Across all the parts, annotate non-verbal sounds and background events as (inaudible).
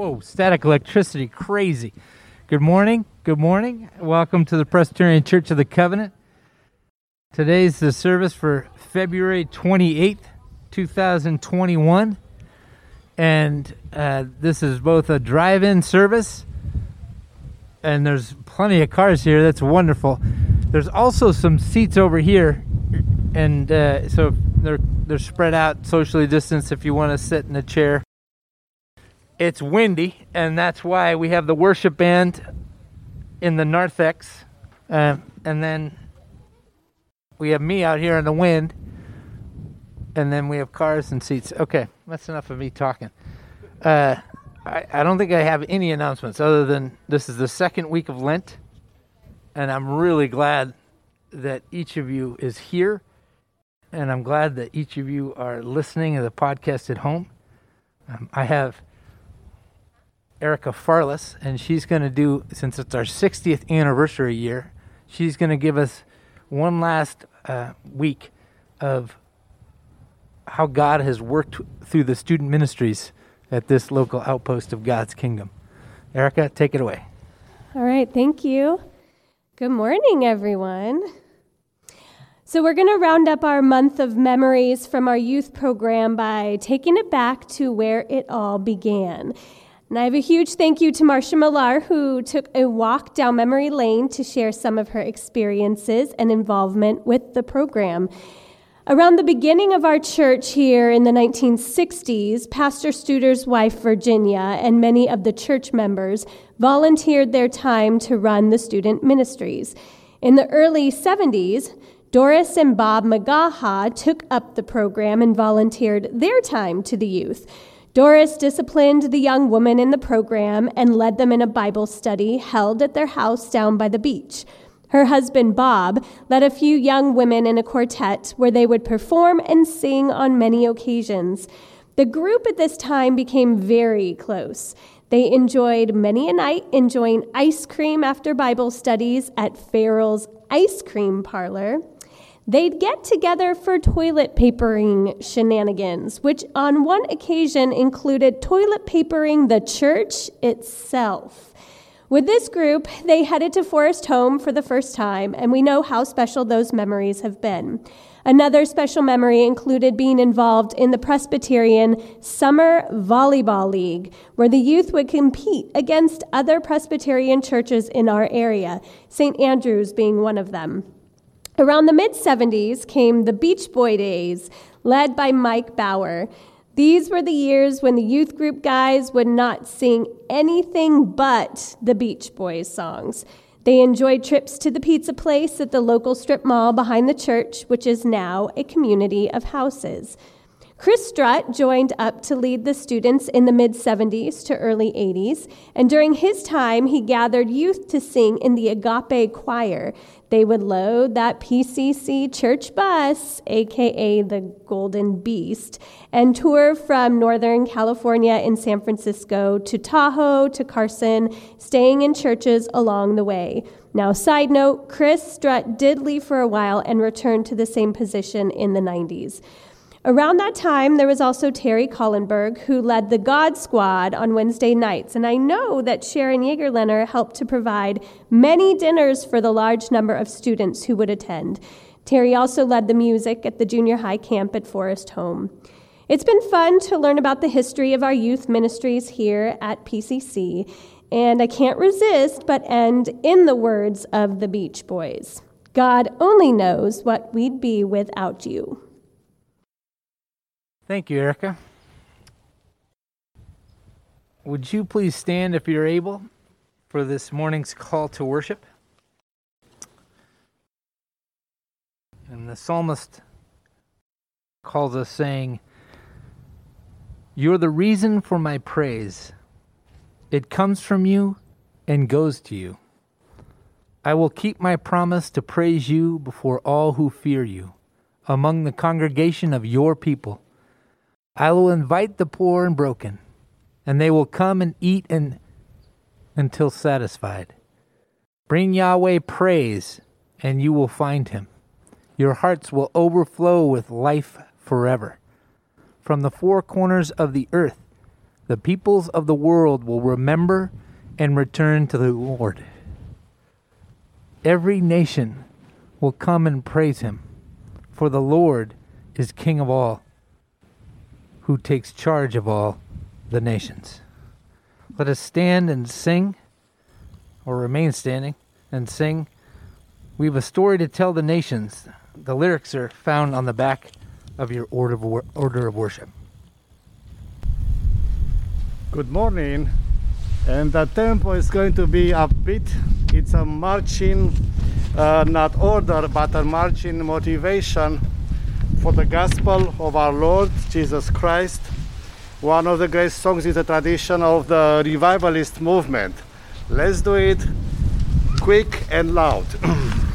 Whoa, static electricity, crazy. Good morning. Good morning. Welcome to the Presbyterian Church of the Covenant. Today's the service for February 28th, 2021. And uh, this is both a drive in service, and there's plenty of cars here. That's wonderful. There's also some seats over here, and uh, so they're, they're spread out socially distanced if you want to sit in a chair it's windy, and that's why we have the worship band in the narthex, uh, and then we have me out here in the wind, and then we have cars and seats. Okay, that's enough of me talking. Uh, I, I don't think I have any announcements other than this is the second week of Lent, and I'm really glad that each of you is here, and I'm glad that each of you are listening to the podcast at home. Um, I have Erica Farless, and she's going to do, since it's our 60th anniversary year, she's going to give us one last uh, week of how God has worked through the student ministries at this local outpost of God's kingdom. Erica, take it away. All right, thank you. Good morning, everyone. So, we're going to round up our month of memories from our youth program by taking it back to where it all began. And I have a huge thank you to Marcia Millar, who took a walk down memory lane to share some of her experiences and involvement with the program. Around the beginning of our church here in the 1960s, Pastor Studer's wife, Virginia, and many of the church members volunteered their time to run the student ministries. In the early 70s, Doris and Bob Magaha took up the program and volunteered their time to the youth. Doris disciplined the young women in the program and led them in a Bible study held at their house down by the beach. Her husband, Bob, led a few young women in a quartet where they would perform and sing on many occasions. The group at this time became very close. They enjoyed many a night enjoying ice cream after Bible studies at Farrell's Ice Cream Parlor. They'd get together for toilet papering shenanigans, which on one occasion included toilet papering the church itself. With this group, they headed to Forest Home for the first time, and we know how special those memories have been. Another special memory included being involved in the Presbyterian Summer Volleyball League, where the youth would compete against other Presbyterian churches in our area, St. Andrew's being one of them. Around the mid 70s came the Beach Boy days, led by Mike Bauer. These were the years when the youth group guys would not sing anything but the Beach Boys songs. They enjoyed trips to the pizza place at the local strip mall behind the church, which is now a community of houses. Chris Strutt joined up to lead the students in the mid 70s to early 80s, and during his time, he gathered youth to sing in the Agape Choir. They would load that PCC church bus, aka the Golden Beast, and tour from Northern California in San Francisco to Tahoe to Carson, staying in churches along the way. Now, side note Chris Strutt did leave for a while and returned to the same position in the 90s. Around that time, there was also Terry Collenberg, who led the God Squad on Wednesday nights. And I know that Sharon Yeagerlener helped to provide many dinners for the large number of students who would attend. Terry also led the music at the junior high camp at Forest Home. It's been fun to learn about the history of our youth ministries here at PCC, and I can't resist but end in the words of the Beach Boys God only knows what we'd be without you. Thank you, Erica. Would you please stand if you're able for this morning's call to worship? And the psalmist calls us saying, You're the reason for my praise. It comes from you and goes to you. I will keep my promise to praise you before all who fear you, among the congregation of your people. I will invite the poor and broken, and they will come and eat and until satisfied. Bring Yahweh praise, and you will find him. Your hearts will overflow with life forever. From the four corners of the earth, the peoples of the world will remember and return to the Lord. Every nation will come and praise him, for the Lord is King of all, who takes charge of all the nations. Let us stand and sing, or remain standing and sing. We have a story to tell the nations. The lyrics are found on the back of your order of, wor- order of worship. Good morning. And the tempo is going to be upbeat. It's a marching, uh, not order, but a marching motivation for the gospel of our Lord Jesus Christ. One of the great songs is a tradition of the revivalist movement. Let's do it quick and loud. (clears throat)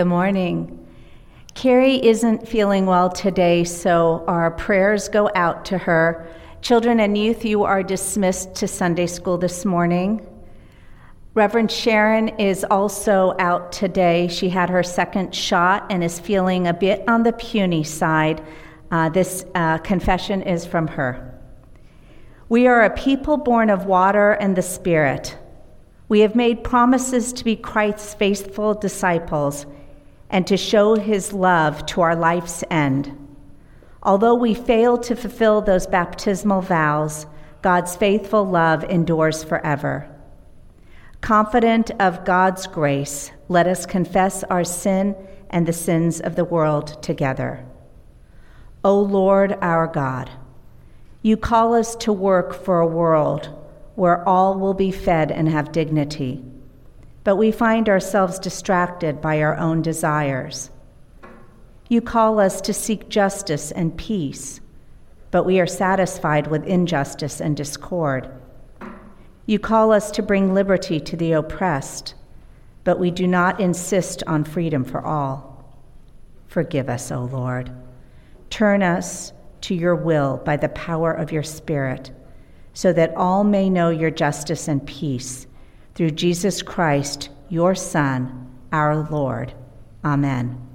Good morning. Carrie isn't feeling well today, so our prayers go out to her. Children and youth, you are dismissed to Sunday school this morning. Reverend Sharon is also out today. She had her second shot and is feeling a bit on the puny side. Uh, this uh, confession is from her. We are a people born of water and the Spirit. We have made promises to be Christ's faithful disciples and to show his love to our life's end. Although we fail to fulfill those baptismal vows, God's faithful love endures forever. Confident of God's grace, let us confess our sin and the sins of the world together. O Lord our God, you call us to work for a world where all will be fed and have dignity, but we find ourselves distracted by our own desires. You call us to seek justice and peace, but we are satisfied with injustice and discord. You call us to bring liberty to the oppressed, but we do not insist on freedom for all. Forgive us, O Lord. Turn us to your will by the power of your Spirit, so that all may know your justice and peace through Jesus Christ, your Son, our Lord. Amen.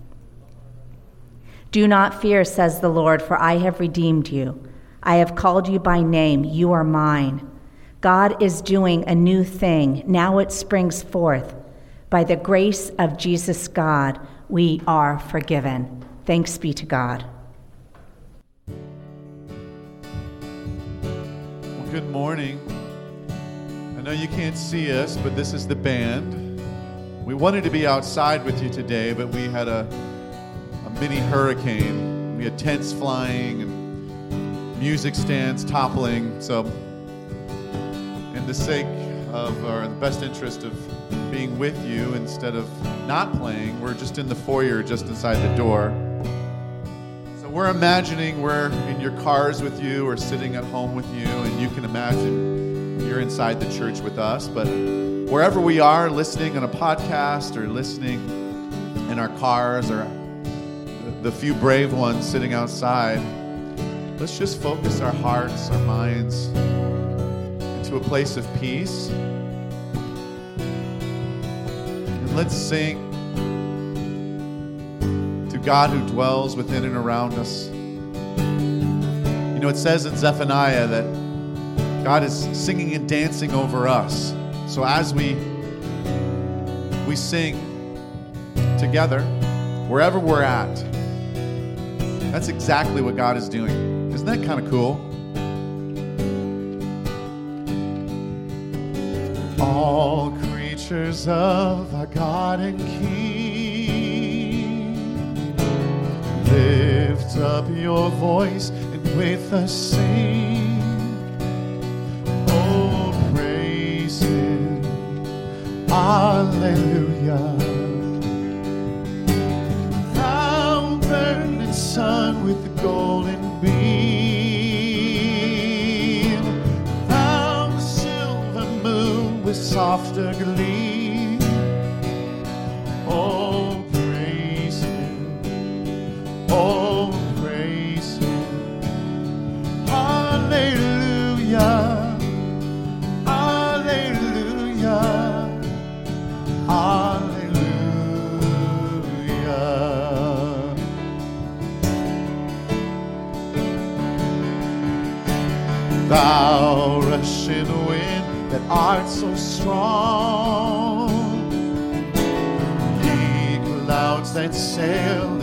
Do not fear, says the Lord, for I have redeemed you. I have called you by name. You are mine. God is doing a new thing. Now it springs forth. By the grace of Jesus God, we are forgiven. Thanks be to God. good morning. Know you can't see us, but this is the band. We wanted to be outside with you today, but we had a, a mini hurricane. We had tents flying and music stands toppling. So, in the sake of our the best interest of being with you instead of not playing, we're just in the foyer just inside the door So, we're imagining we're in your cars with you or sitting at home with you, and you can imagine you're inside the church with us. But wherever we are, listening on a podcast or listening in our cars or the few brave ones sitting outside, let's just focus our hearts, our minds into a place of peace. And let's sing to God who dwells within and around us. You know, it says in Zephaniah that God is singing and dancing over us. So as we we sing together, wherever we're at, that's exactly what God is doing. Isn't that kind of cool? All creatures of our God and King Lift up your voice and with us sing. Hallelujah. Thou burning sun with the golden beam. Thou silver moon with softer gleam. Art so strong. Ye clouds that sail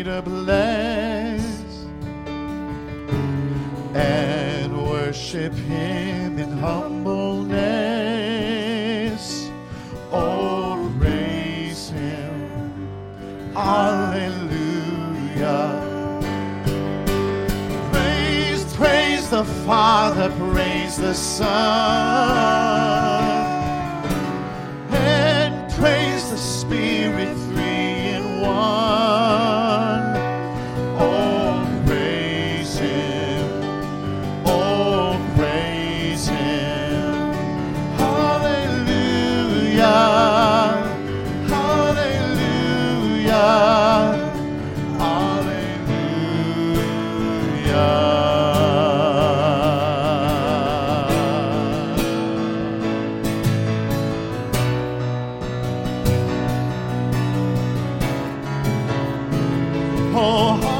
Creator bless and worship Him in humbleness. Oh, raise Him. Hallelujah. Praise, praise the Father, praise the Son Oh.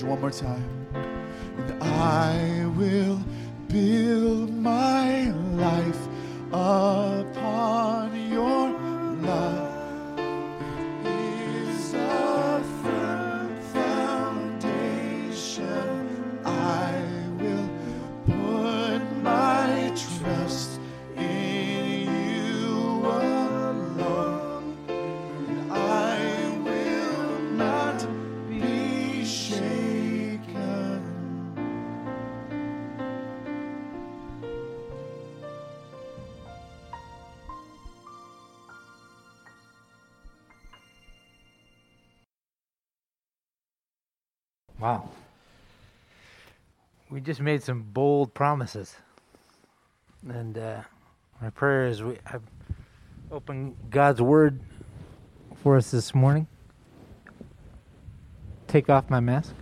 you one more time. We just made some bold promises. And uh, my prayer is we have opened God's Word for us this morning. Take off my mask.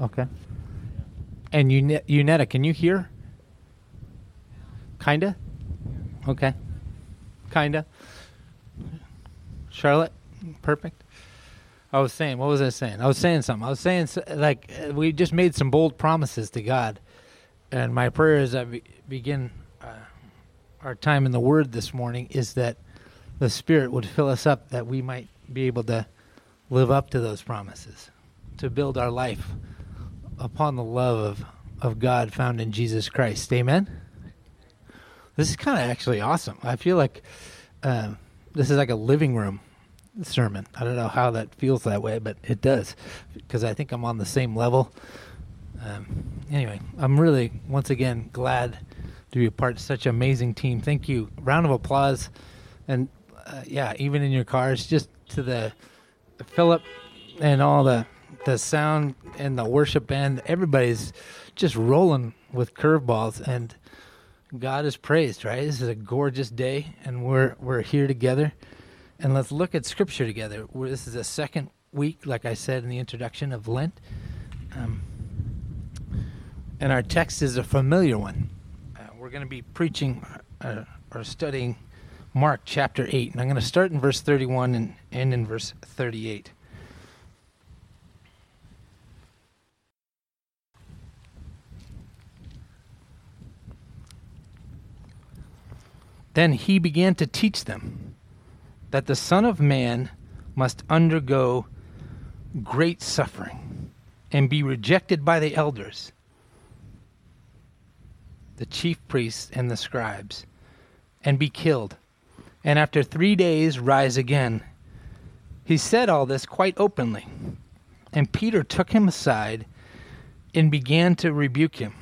Okay. And Uni- Unetta, can you hear? Kinda? Okay. Kinda. Charlotte? Perfect. I was saying, what was I saying? I was saying something. I was saying, like, uh, we just made some bold promises to God. And my prayer as I be- begin uh, our time in the Word this morning is that the Spirit would fill us up that we might be able to live up to those promises, to build our life upon the love of, of God found in Jesus Christ. Amen? This is kind of actually awesome. I feel like um, this is like a living room sermon. I don't know how that feels that way, but it does because I think I'm on the same level. Um, anyway, I'm really once again glad to be a part of such an amazing team. Thank you. Round of applause, and uh, yeah, even in your cars, just to the, the Philip and all the the sound and the worship band. Everybody's just rolling with curveballs and. God is praised, right? This is a gorgeous day, and we're we're here together, and let's look at Scripture together. This is the second week, like I said in the introduction of Lent, um, and our text is a familiar one. Uh, we're going to be preaching uh, or studying Mark chapter eight, and I'm going to start in verse 31 and end in verse 38. Then he began to teach them that the Son of Man must undergo great suffering and be rejected by the elders, the chief priests, and the scribes, and be killed, and after three days rise again. He said all this quite openly. And Peter took him aside and began to rebuke him.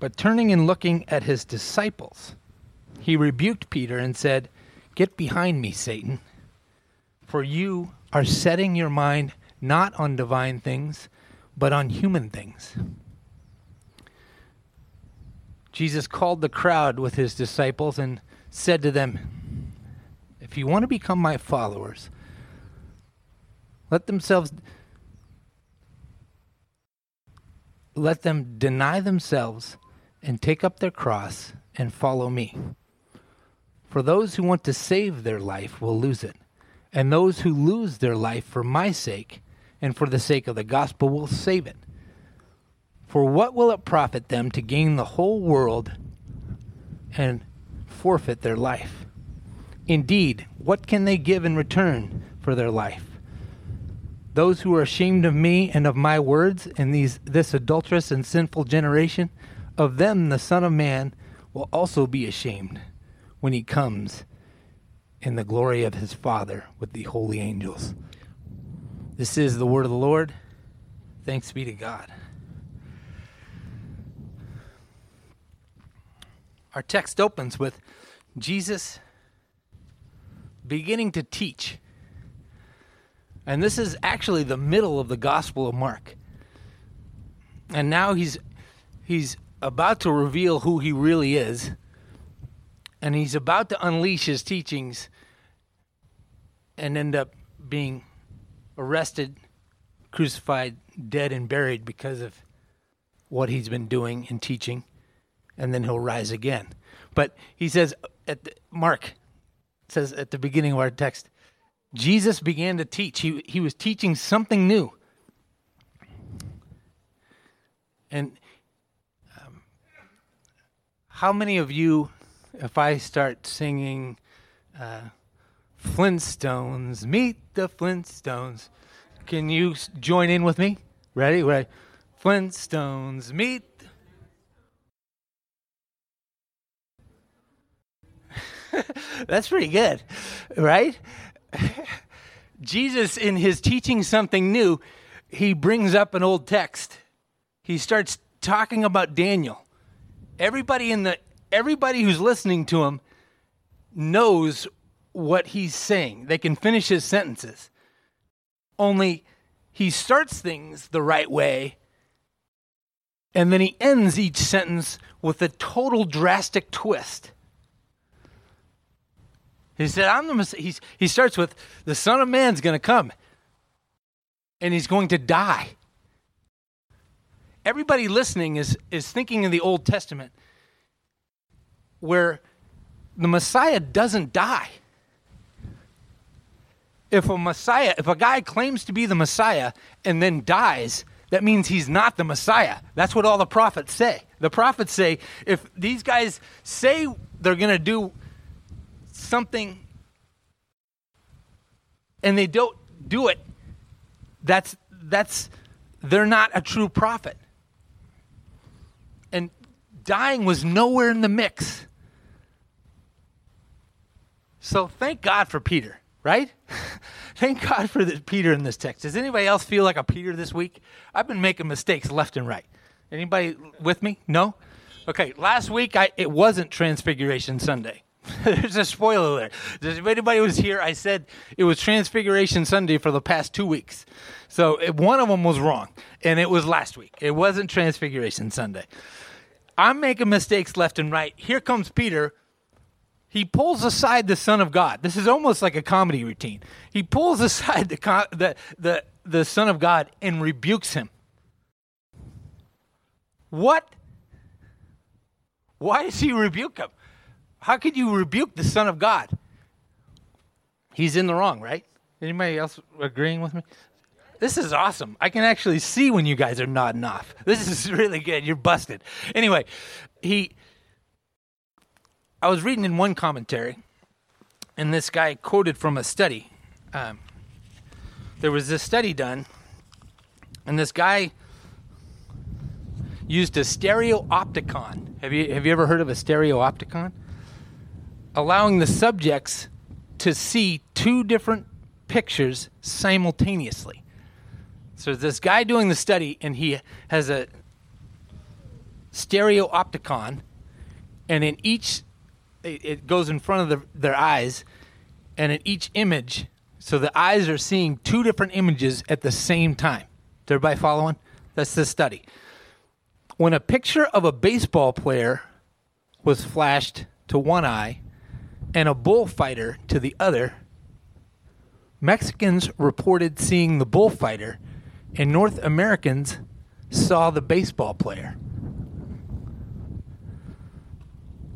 But turning and looking at his disciples, he rebuked Peter and said, Get behind me, Satan, for you are setting your mind not on divine things, but on human things. Jesus called the crowd with his disciples and said to them, If you want to become my followers, let themselves let them deny themselves and take up their cross and follow me. For those who want to save their life will lose it, and those who lose their life for my sake and for the sake of the gospel will save it. For what will it profit them to gain the whole world and forfeit their life? Indeed, what can they give in return for their life? Those who are ashamed of me and of my words in these this adulterous and sinful generation, of them the Son of Man will also be ashamed when he comes in the glory of his Father with the holy angels. This is the word of the Lord. Thanks be to God. Our text opens with Jesus beginning to teach. And this is actually the middle of the Gospel of Mark. And now he's he's about to reveal who he really is. And he's about to unleash his teachings and end up being arrested, crucified, dead and buried because of what he's been doing and teaching. And then he'll rise again. But he says at the, Mark says at the beginning of our text, Jesus began to teach. He, he was teaching something new. And um, how many of you, if I start singing uh, Flintstones, meet the Flintstones, can you s- join in with me? Ready? Right. Flintstones, meet. (laughs) That's pretty good, right? (laughs) Jesus, in his teaching something new, he brings up an old text. He starts talking about Daniel. Everybody in the everybody who's listening to him knows what he's saying. They can finish his sentences. Only he starts things the right way and then he ends each sentence with a total drastic twist. He said, I'm the Messiah. He's, he starts with, the Son of Man's going to come and he's going to die. Everybody listening is, is thinking of the Old Testament where the Messiah doesn't die. If a Messiah, if a guy claims to be the Messiah and then dies, that means he's not the Messiah. That's what all the prophets say. The prophets say if these guys say they're going to do something and they don't do it, that's that's they're not a true prophet. And dying was nowhere in the mix. So thank God for Peter, right? (laughs) thank God for the Peter in this text. Does anybody else feel like a Peter this week? I've been making mistakes left and right. Anybody with me? No? Okay, last week I, it wasn't Transfiguration Sunday. (laughs) There's a spoiler there. If anybody was here, I said it was Transfiguration Sunday for the past two weeks. So it, one of them was wrong, and it was last week. It wasn't Transfiguration Sunday. I'm making mistakes left and right. Here comes Peter. He pulls aside the Son of God. This is almost like a comedy routine. He pulls (laughs) aside the, the, the, the Son of God and rebukes him. What? Why does he rebuke him? How could you rebuke the Son of God? He's in the wrong, right? Anybody else agreeing with me? This is awesome. I can actually see when you guys are nodding off. This is (laughs) really good. You're busted. Anyway, he I was reading in one commentary, and this guy quoted from a study. Um, there was this study done, and this guy used a stereopticon. Have you have you ever heard of a stereopticon? allowing the subjects to see two different pictures simultaneously. So this guy doing the study, and he has a stereopticon, and in each, it goes in front of the, their eyes, and in each image, so the eyes are seeing two different images at the same time. Is everybody following? That's the study. When a picture of a baseball player was flashed to one eye, and a bullfighter to the other, Mexicans reported seeing the bullfighter, and North Americans saw the baseball player.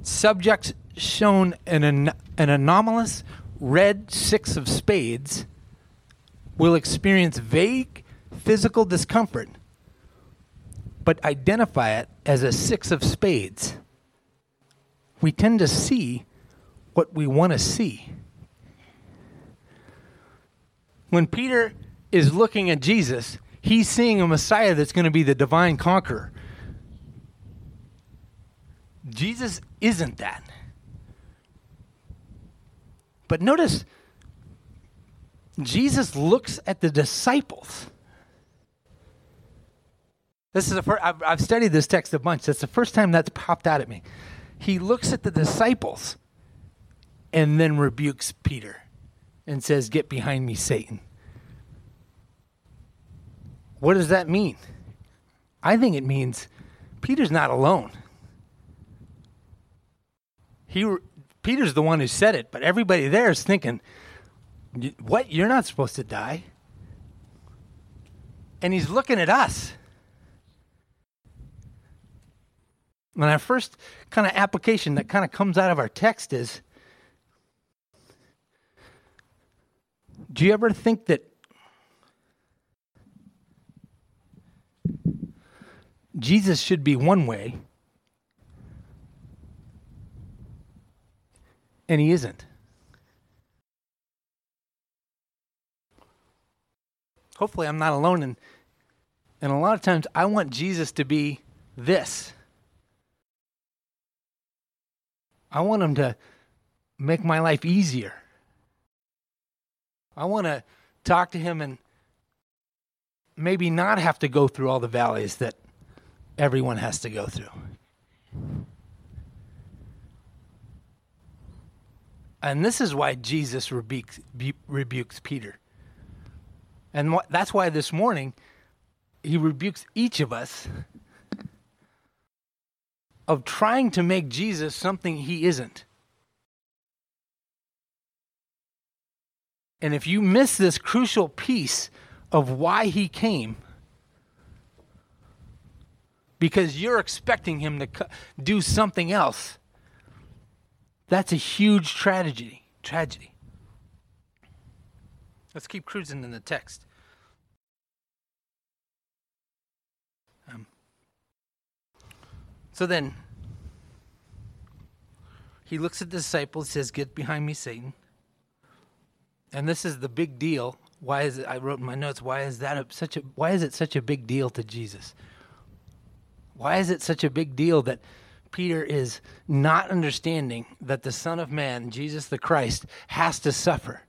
Subjects shown an, an, an anomalous red six of spades will experience vague physical discomfort, but identify it as a six of spades. We tend to see what we want to see. When Peter is looking at Jesus, he's seeing a Messiah that's going to be the divine conqueror. Jesus isn't that. But notice, Jesus looks at the disciples. This is the first, I've, I've studied this text a bunch. That's the first time that's popped out at me. He looks at the disciples and then rebukes Peter and says, Get behind me, Satan. What does that mean? I think it means Peter's not alone. He, Peter's the one who said it, but everybody there is thinking, What? You're not supposed to die. And he's looking at us. And our first kind of application that kind of comes out of our text is Do you ever think that Jesus should be one way and he isn't? Hopefully, I'm not alone. And, and a lot of times, I want Jesus to be this. I want him to make my life easier. I want to talk to him and maybe not have to go through all the valleys that everyone has to go through. And this is why Jesus rebukes, rebukes Peter. And wh- that's why this morning he rebukes each of us of trying to make Jesus something he isn't. And if you miss this crucial piece of why he came, because you're expecting him to do something else, that's a huge tragedy. Tragedy. Let's keep cruising in the text. Um, so then, he looks at the disciples, says, "Get behind me, Satan." And this is the big deal. Why is it? I wrote in my notes. Why is that a, such a? Why is it such a big deal to Jesus? Why is it such a big deal that Peter is not understanding that the Son of Man, Jesus the Christ, has to suffer?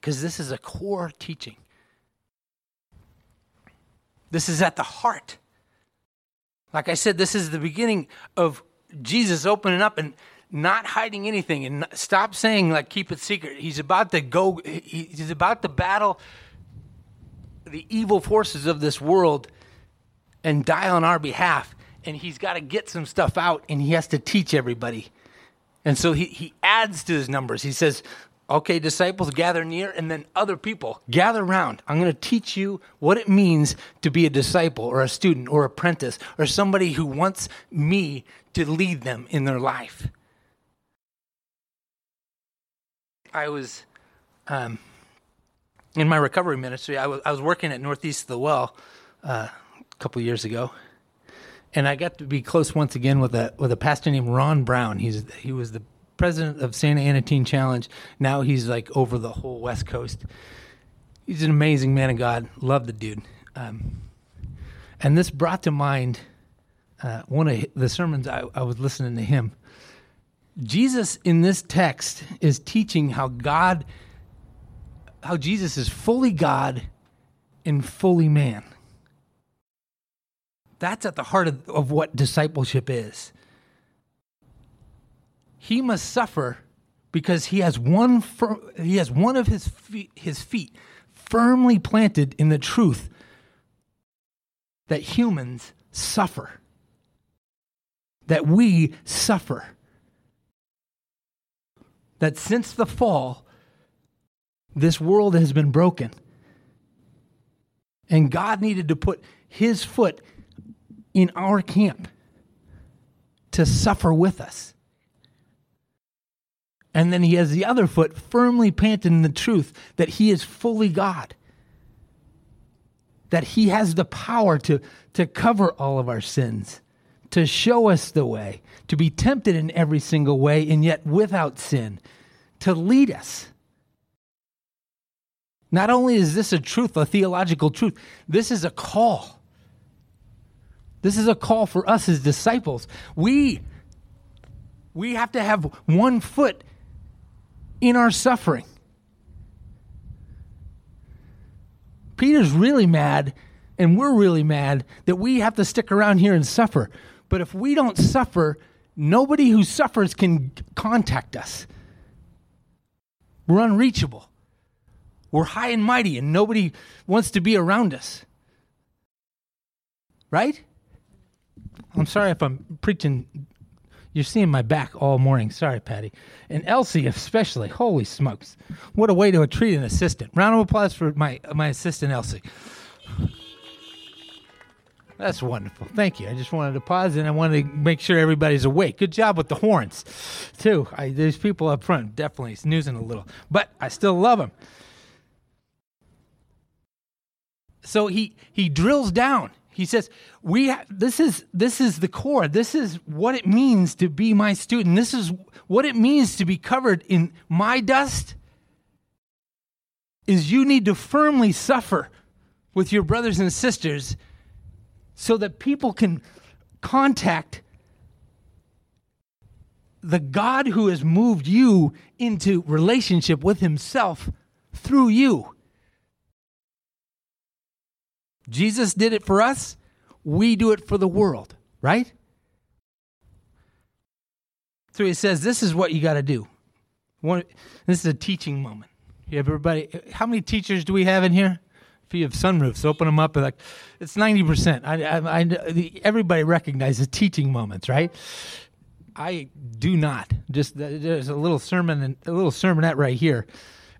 Because this is a core teaching. This is at the heart. Like I said, this is the beginning of Jesus opening up and not hiding anything and stop saying like keep it secret. He's about to go he's about to battle the evil forces of this world and die on our behalf and he's got to get some stuff out and he has to teach everybody. And so he, he adds to his numbers. He says, Okay, disciples, gather near, and then other people, gather around. I'm going to teach you what it means to be a disciple or a student or apprentice or somebody who wants me to lead them in their life. I was um, in my recovery ministry. I was, I was working at Northeast of the Well uh, a couple years ago, and I got to be close once again with a with a pastor named Ron Brown. He's he was the president of Santa Ana Teen Challenge. Now he's like over the whole West Coast. He's an amazing man of God. Love the dude. Um, and this brought to mind uh, one of the sermons I, I was listening to him. Jesus in this text is teaching how God, how Jesus is fully God and fully man. That's at the heart of, of what discipleship is he must suffer because he has one fir- he has one of his feet, his feet firmly planted in the truth that humans suffer that we suffer that since the fall this world has been broken and God needed to put his foot in our camp to suffer with us and then he has the other foot firmly planted in the truth that he is fully God. That he has the power to, to cover all of our sins, to show us the way, to be tempted in every single way, and yet without sin, to lead us. Not only is this a truth, a theological truth, this is a call. This is a call for us as disciples. We, we have to have one foot in our suffering. Peter's really mad, and we're really mad that we have to stick around here and suffer. But if we don't suffer, nobody who suffers can contact us. We're unreachable. We're high and mighty, and nobody wants to be around us. Right? I'm sorry if I'm preaching you're seeing my back all morning. Sorry, Patty. And Elsie, especially. Holy smokes. What a way to treat an assistant. Round of applause for my, my assistant, Elsie. That's wonderful. Thank you. I just wanted to pause and I wanted to make sure everybody's awake. Good job with the horns, too. I, there's people up front definitely snoozing a little, but I still love them. So he he drills down he says, "We ha- this is this is the core. This is what it means to be my student. This is what it means to be covered in my dust. Is you need to firmly suffer with your brothers and sisters so that people can contact the God who has moved you into relationship with himself through you. Jesus did it for us, we do it for the world, right? So he says, This is what you got to do. One, this is a teaching moment. You have everybody, how many teachers do we have in here? If you have sunroofs, open them up. Like, it's 90%. I, I, I, everybody recognizes teaching moments, right? I do not. Just there's a little sermon and a little sermonette right here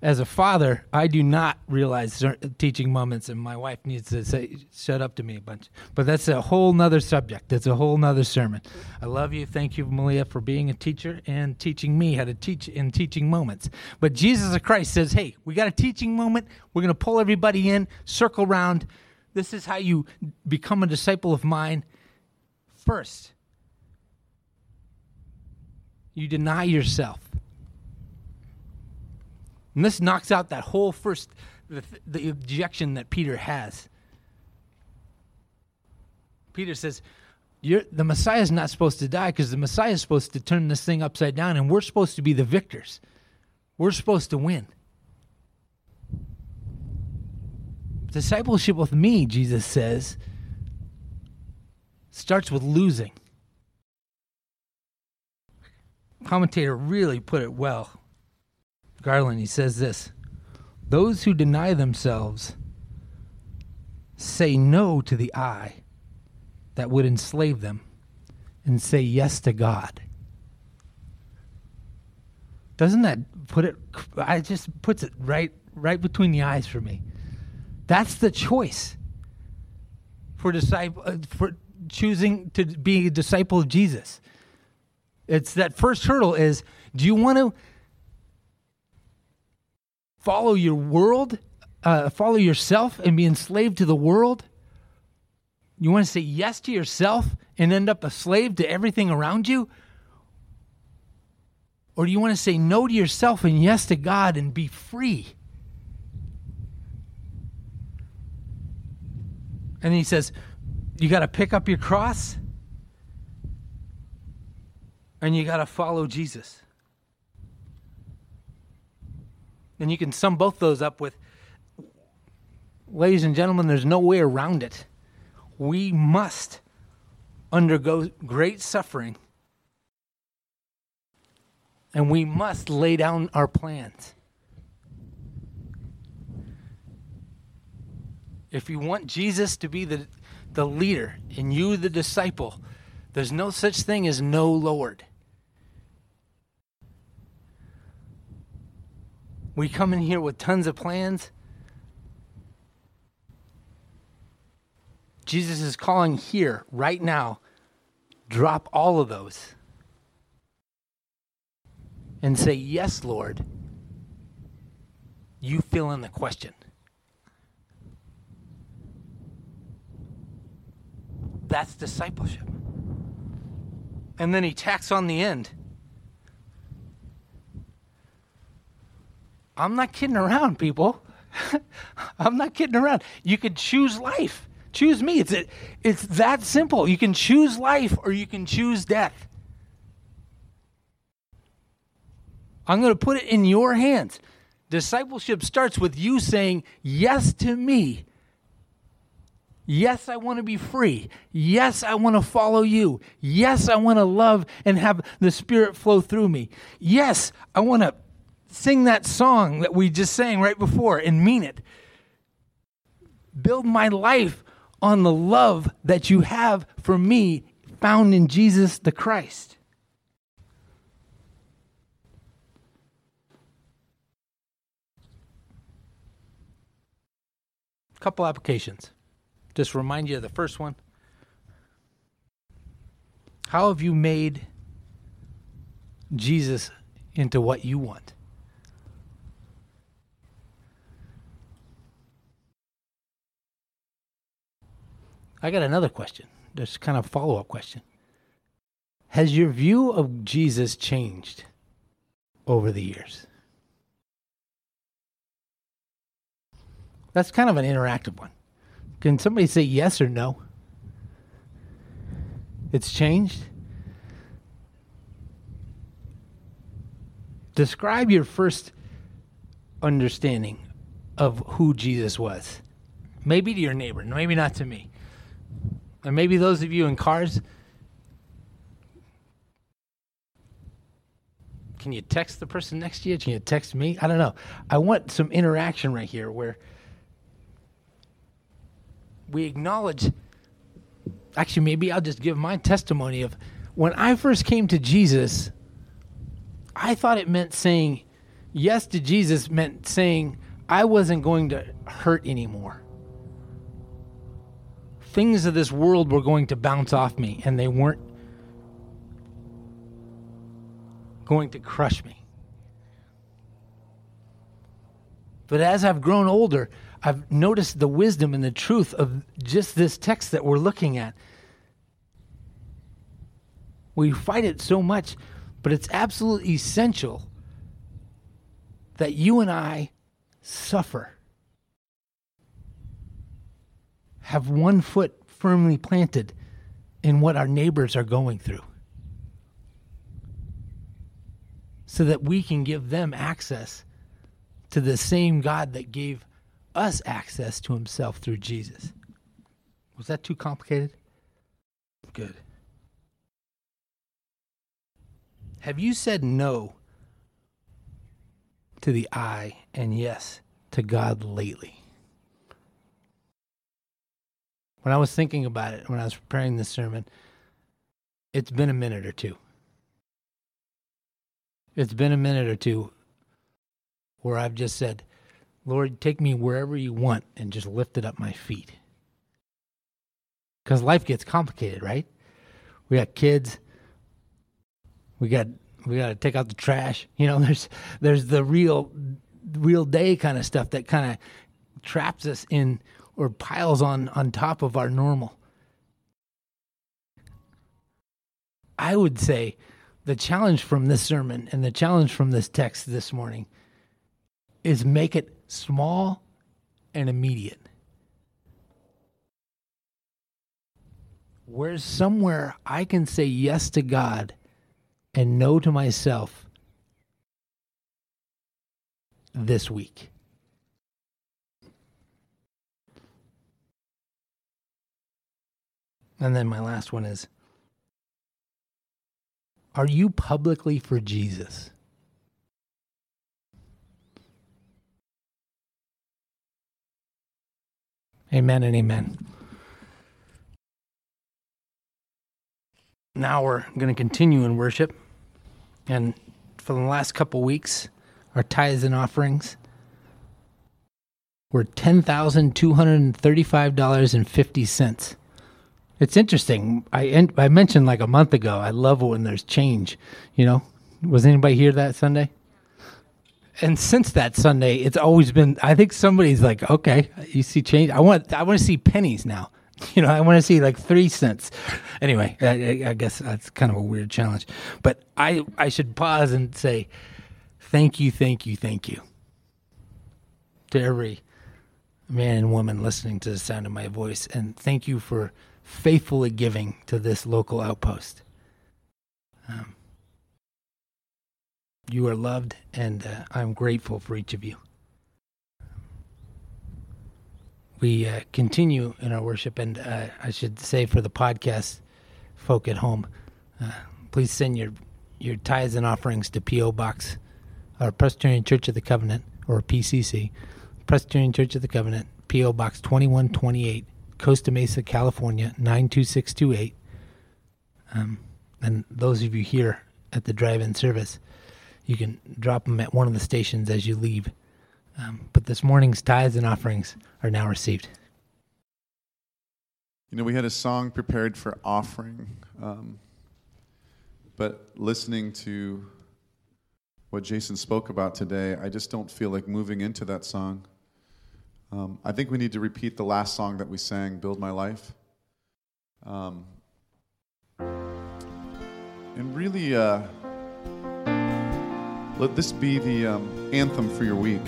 as a father, I do not realize teaching moments, and my wife needs to say, shut up to me a bunch. But that's a whole nother subject. That's a whole nother sermon. I love you. Thank you, Malia, for being a teacher and teaching me how to teach in teaching moments. But Jesus Christ says, hey, we got a teaching moment. We're going to pull everybody in, circle around. This is how you become a disciple of mine. First, you deny yourself. And this knocks out that whole first, the, the objection that Peter has. Peter says, the Messiah is not supposed to die because the Messiah is supposed to turn this thing upside down, and we're supposed to be the victors. We're supposed to win. Discipleship with me, Jesus says, starts with losing. Commentator really put it well Garland, he says this Those who deny themselves say no to the I that would enslave them and say yes to God. Doesn't that put it I just puts it right right between the eyes for me. That's the choice for disciple uh, for choosing to be a disciple of Jesus. It's that first hurdle is do you want to follow your world, uh, follow yourself, and be enslaved to the world? You want to say yes to yourself and end up a slave to everything around you? Or do you want to say no to yourself and yes to God and be free? And he says, You got to pick up your cross and you got to follow Jesus. And you can sum both those up with, ladies and gentlemen, there's no way around it. We must undergo great suffering and we must lay down our plans. If you want Jesus to be the, the leader and you the disciple, there's no such thing as no Lord. We come in here with tons of plans. Jesus is calling here, right now. Drop all of those and say, Yes, Lord. You fill in the question. That's discipleship. And then he tacks on the end I'm not kidding around, people. (laughs) I'm not kidding around. You could choose life. Choose me. It's it's that simple. You can choose life or you can choose death. I'm going to put it in your hands. Discipleship starts with you saying yes to me. Yes, I want to be free. Yes, I want to follow you. Yes, I want to love and have the Spirit flow through me. Yes, I want to sing that song that we just sang right before and mean it. Build my life on the love that you have for me found in Jesus the Christ. Couple applications. Just remind you of the first one. How have you made Jesus into what you want? I got another question. Just kind of follow up question. Has your view of Jesus changed over the years? That's kind of an interactive one. Can somebody say yes or no? It's changed? Describe your first understanding of who Jesus was. Maybe to your neighbor, maybe not to me. And maybe those of you in cars, can you text the person next to you? Can you text me? I don't know. I want some interaction right here where we acknowledge. Actually, maybe I'll just give my testimony of when I first came to Jesus. I thought it meant saying yes to Jesus meant saying I wasn't going to hurt anymore. Things of this world were going to bounce off me, and they weren't going to crush me. But as I've grown older, I've noticed the wisdom and the truth of just this text that we're looking at. We fight it so much, but it's absolutely essential that you and I suffer. Have one foot firmly planted in what our neighbors are going through. So that we can give them access to the same God that gave us access to himself through Jesus. Was that too complicated? Good. Have you said no to the I and yes to God lately? When I was thinking about it, when I was preparing this sermon, it's been a minute or two. It's been a minute or two where I've just said, Lord, take me wherever you want and just lift it up my feet. Because life gets complicated, right? We got kids. We got we got to take out the trash. (laughs) You know, there's there's the real real day kind of stuff that kind of traps us in or piles on on top of our normal. I would say the challenge from this sermon and the challenge from this text this morning is make it small and immediate. Where's somewhere I can say yes to God and no to myself this week? And then my last one is Are you publicly for Jesus? Amen and amen. Now we're going to continue in worship. And for the last couple weeks, our tithes and offerings were $10,235.50. It's interesting. I I mentioned like a month ago, I love when there's change, you know? Was anybody here that Sunday? and since that Sunday, it's always been. I think somebody's like, okay, you see change. I want. I want to see pennies now. (laughs) You know, I want to see like three cents. Anyway, I, I, guess that's kind of a weird challenge, but I I should pause and say, thank you, thank you, thank you to every man and woman listening to the sound of my voice, and thank you for faithfully giving to this local outpost. Um, you are loved, and uh, I'm grateful for each of you. We uh, continue in our worship, and uh, I should say for the podcast folk at home, uh, please send your your tithes and offerings to P.O. Box, our Presbyterian Church of the Covenant, or PCC, Presbyterian Church of the Covenant, P.O. Box 2128, Costa Mesa, California 92628. Um, and those of you here at the drive-in service, you can drop them at one of the stations as you leave. Um, but this morning's tithes and offerings are now received. You know, we had a song prepared for offering, um, but listening to what Jason spoke about today, I just don't feel like moving into that song. Um, I think we need to repeat the last song that we sang, Build My Life. Um, and really, uh, let this be the um, anthem for your week.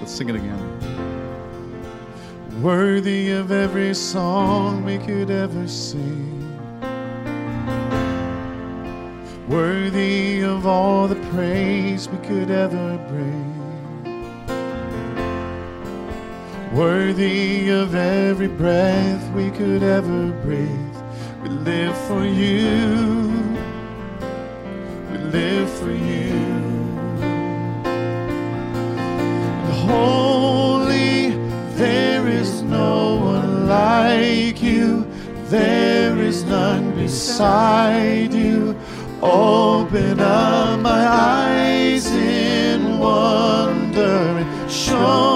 Let's sing it again. Worthy of every song we could ever sing. Worthy of all the praise we could ever bring worthy of every breath we could ever breathe. We live for you. We live for you. Holy, there is no one like you. There is none beside you. Open up my eyes in wonder and show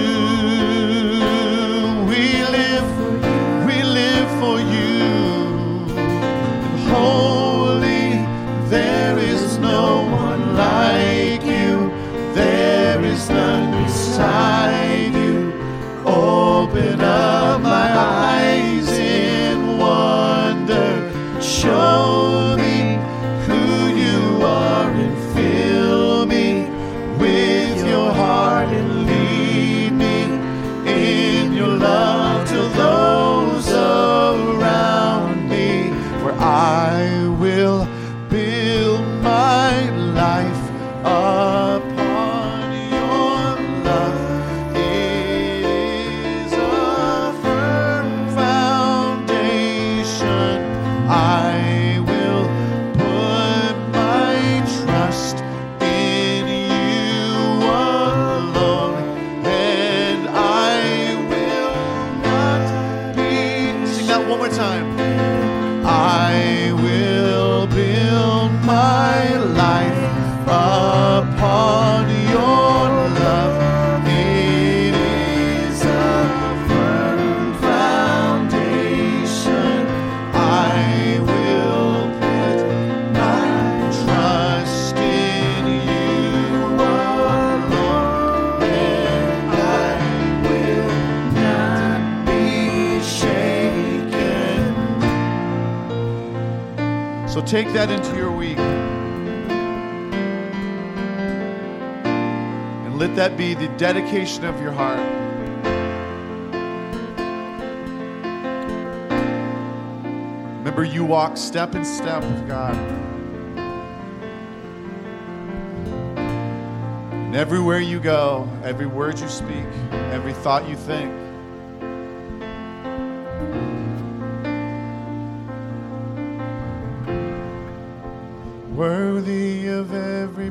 Take that into your week. And let that be the dedication of your heart. Remember, you walk step in step with God. And everywhere you go, every word you speak, every thought you think,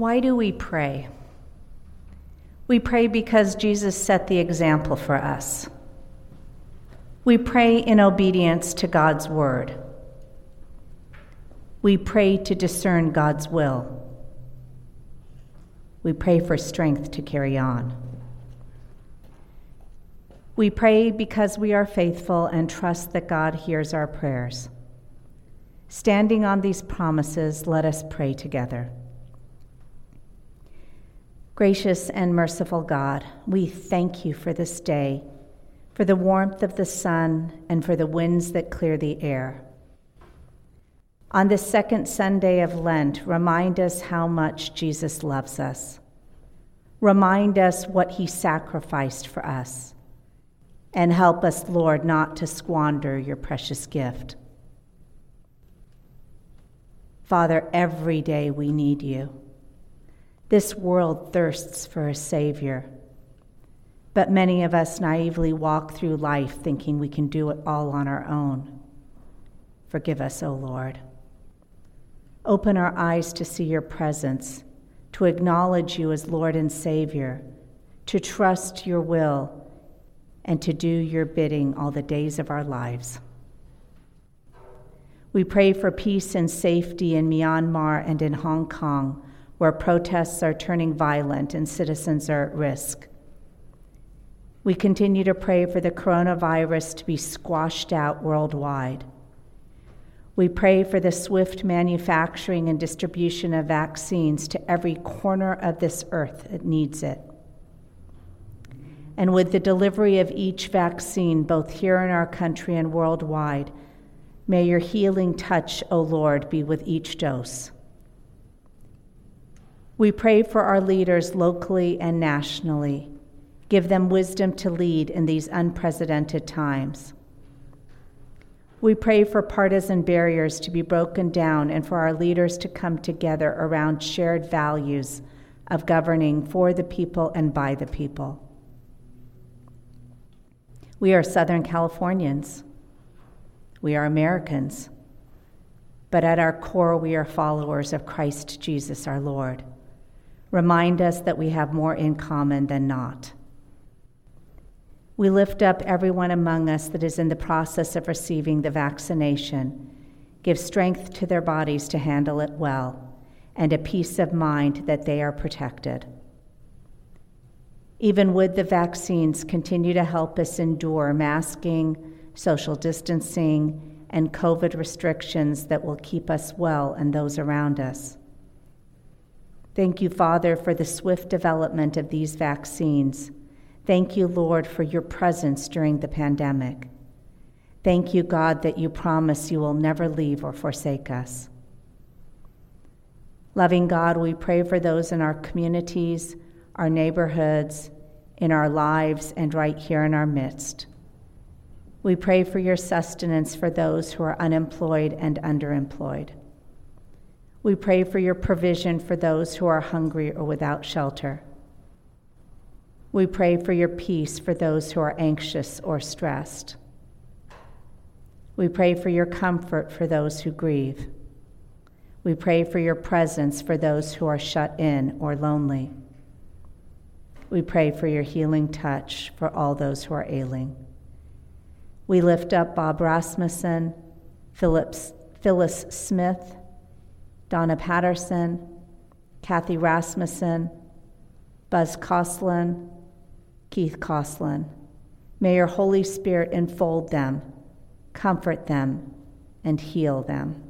Why do we pray? We pray because Jesus set the example for us. We pray in obedience to God's word. We pray to discern God's will. We pray for strength to carry on. We pray because we are faithful and trust that God hears our prayers. Standing on these promises, let us pray together. Gracious and merciful God, we thank you for this day, for the warmth of the sun, and for the winds that clear the air. On this second Sunday of Lent, remind us how much Jesus loves us. Remind us what he sacrificed for us. And help us, Lord, not to squander your precious gift. Father, every day we need you. This world thirsts for a Savior. But many of us naively walk through life thinking we can do it all on our own. Forgive us, O Lord. Open our eyes to see your presence, to acknowledge you as Lord and Savior, to trust your will, and to do your bidding all the days of our lives. We pray for peace and safety in Myanmar and in Hong Kong, where protests are turning violent and citizens are at risk. We continue to pray for the coronavirus to be squashed out worldwide. We pray for the swift manufacturing and distribution of vaccines to every corner of this earth that needs it. And with the delivery of each vaccine, both here in our country and worldwide, may your healing touch, O Lord, be with each dose. We pray for our leaders locally and nationally. Give them wisdom to lead in these unprecedented times. We pray for partisan barriers to be broken down and for our leaders to come together around shared values of governing for the people and by the people. We are Southern Californians. We are Americans. But at our core, we are followers of Christ Jesus our Lord. Remind us that we have more in common than not. We lift up everyone among us that is in the process of receiving the vaccination. Give strength to their bodies to handle it well, and a peace of mind that they are protected. Even would the vaccines continue to help us endure masking, social distancing, and COVID restrictions that will keep us well and those around us. Thank you, Father, for the swift development of these vaccines Thank you, Lord, for your presence during the pandemic. Thank you, God, that you promise you will never leave or forsake us. Loving God, we pray for those in our communities, our neighborhoods, in our lives, and right here in our midst. We pray for your sustenance for those who are unemployed and underemployed. We pray for your provision for those who are hungry or without shelter. We pray for your peace for those who are anxious or stressed. We pray for your comfort for those who grieve. We pray for your presence for those who are shut in or lonely. We pray for your healing touch for all those who are ailing. We lift up Bob Rasmussen, Phillips, Phyllis Smith, Donna Patterson, Kathy Rasmussen, Buzz Coslin, Keith Coslin. May your Holy Spirit enfold them, comfort them, and heal them.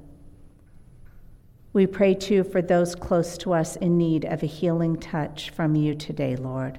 We pray too for those close to us in need of a healing touch from you today, Lord.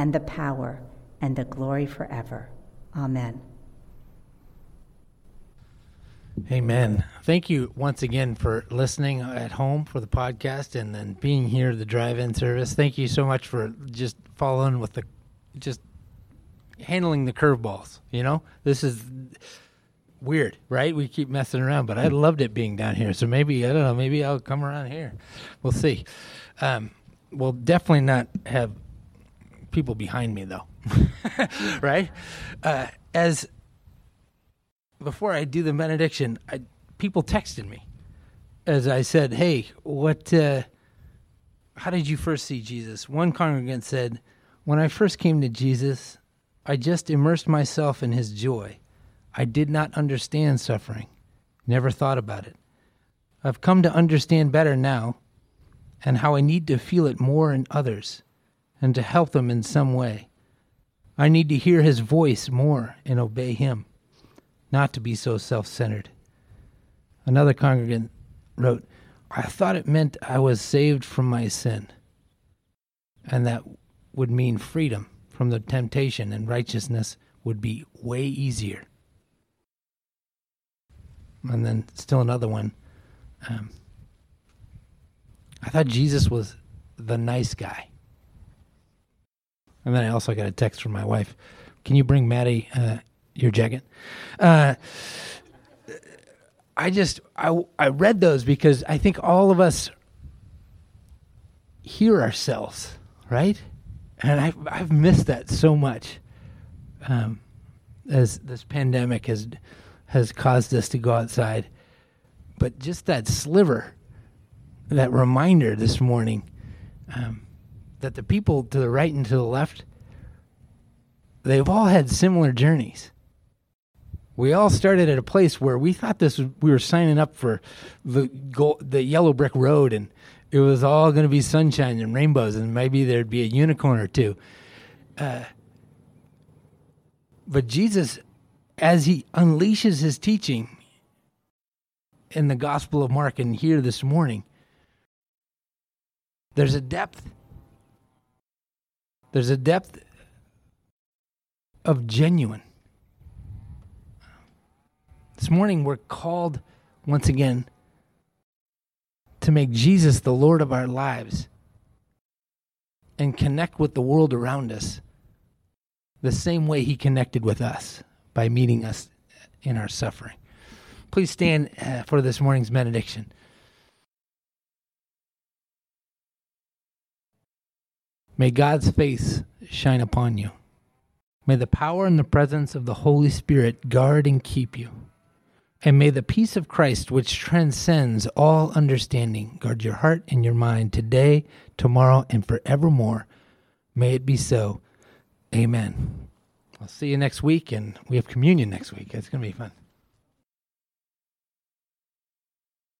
and the power, and the glory forever. Amen. Amen. Thank you once again for listening at home for the podcast and then being here the drive-in service. Thank you so much for just following with the just handling the curveballs, you know? This is weird, right? We keep messing around, but I loved it being down here. So maybe I don't know, maybe I'll come around here. We'll see. Um, we'll definitely not have people behind me though. (laughs) right? Uh, as before I do the benediction, I, people texted me as I said, "Hey, what? Uh, how did you first see Jesus?" One congregant said, "When I first came to Jesus, I just immersed myself in His joy. I did not understand suffering, never thought about it. I've come to understand better now, and how I need to feel it more in others, and to help them in some way. I need to hear His voice more and obey Him." not to be so self centered. Another congregant wrote, I thought it meant I was saved from my sin. And that would mean freedom from the temptation, and righteousness would be way easier. And then still another one. Um, I thought Jesus was the nice guy. And then I also got a text from my wife. Can you bring Maddie uh, your jacket? Uh, I just I I read those because I think all of us hear ourselves, right? And I've I've missed that so much, um, as this pandemic has has caused us to go outside. But just that sliver, that reminder this morning, um, that the people to the right and to the left, they've all had similar journeys. We all started at a place where we thought this was, we were signing up for the gold, the yellow brick road and it was all going to be sunshine and rainbows and maybe there'd be a unicorn or two. Uh, but jesus as he unleashes his teaching in the gospel of mark and here this morning there's a depth there's a depth of genuine this morning, we're called once again to make Jesus the Lord of our lives and connect with the world around us the same way He connected with us by meeting us in our suffering. Please stand uh, for this morning's benediction. May God's face shine upon you. May the power and the presence of the Holy Spirit guard and keep you. And may the peace of Christ, which transcends all understanding, guard your heart and your mind today, tomorrow, and forevermore. May it be so. Amen. I'll see you next week, and we have communion next week. It's going to be fun.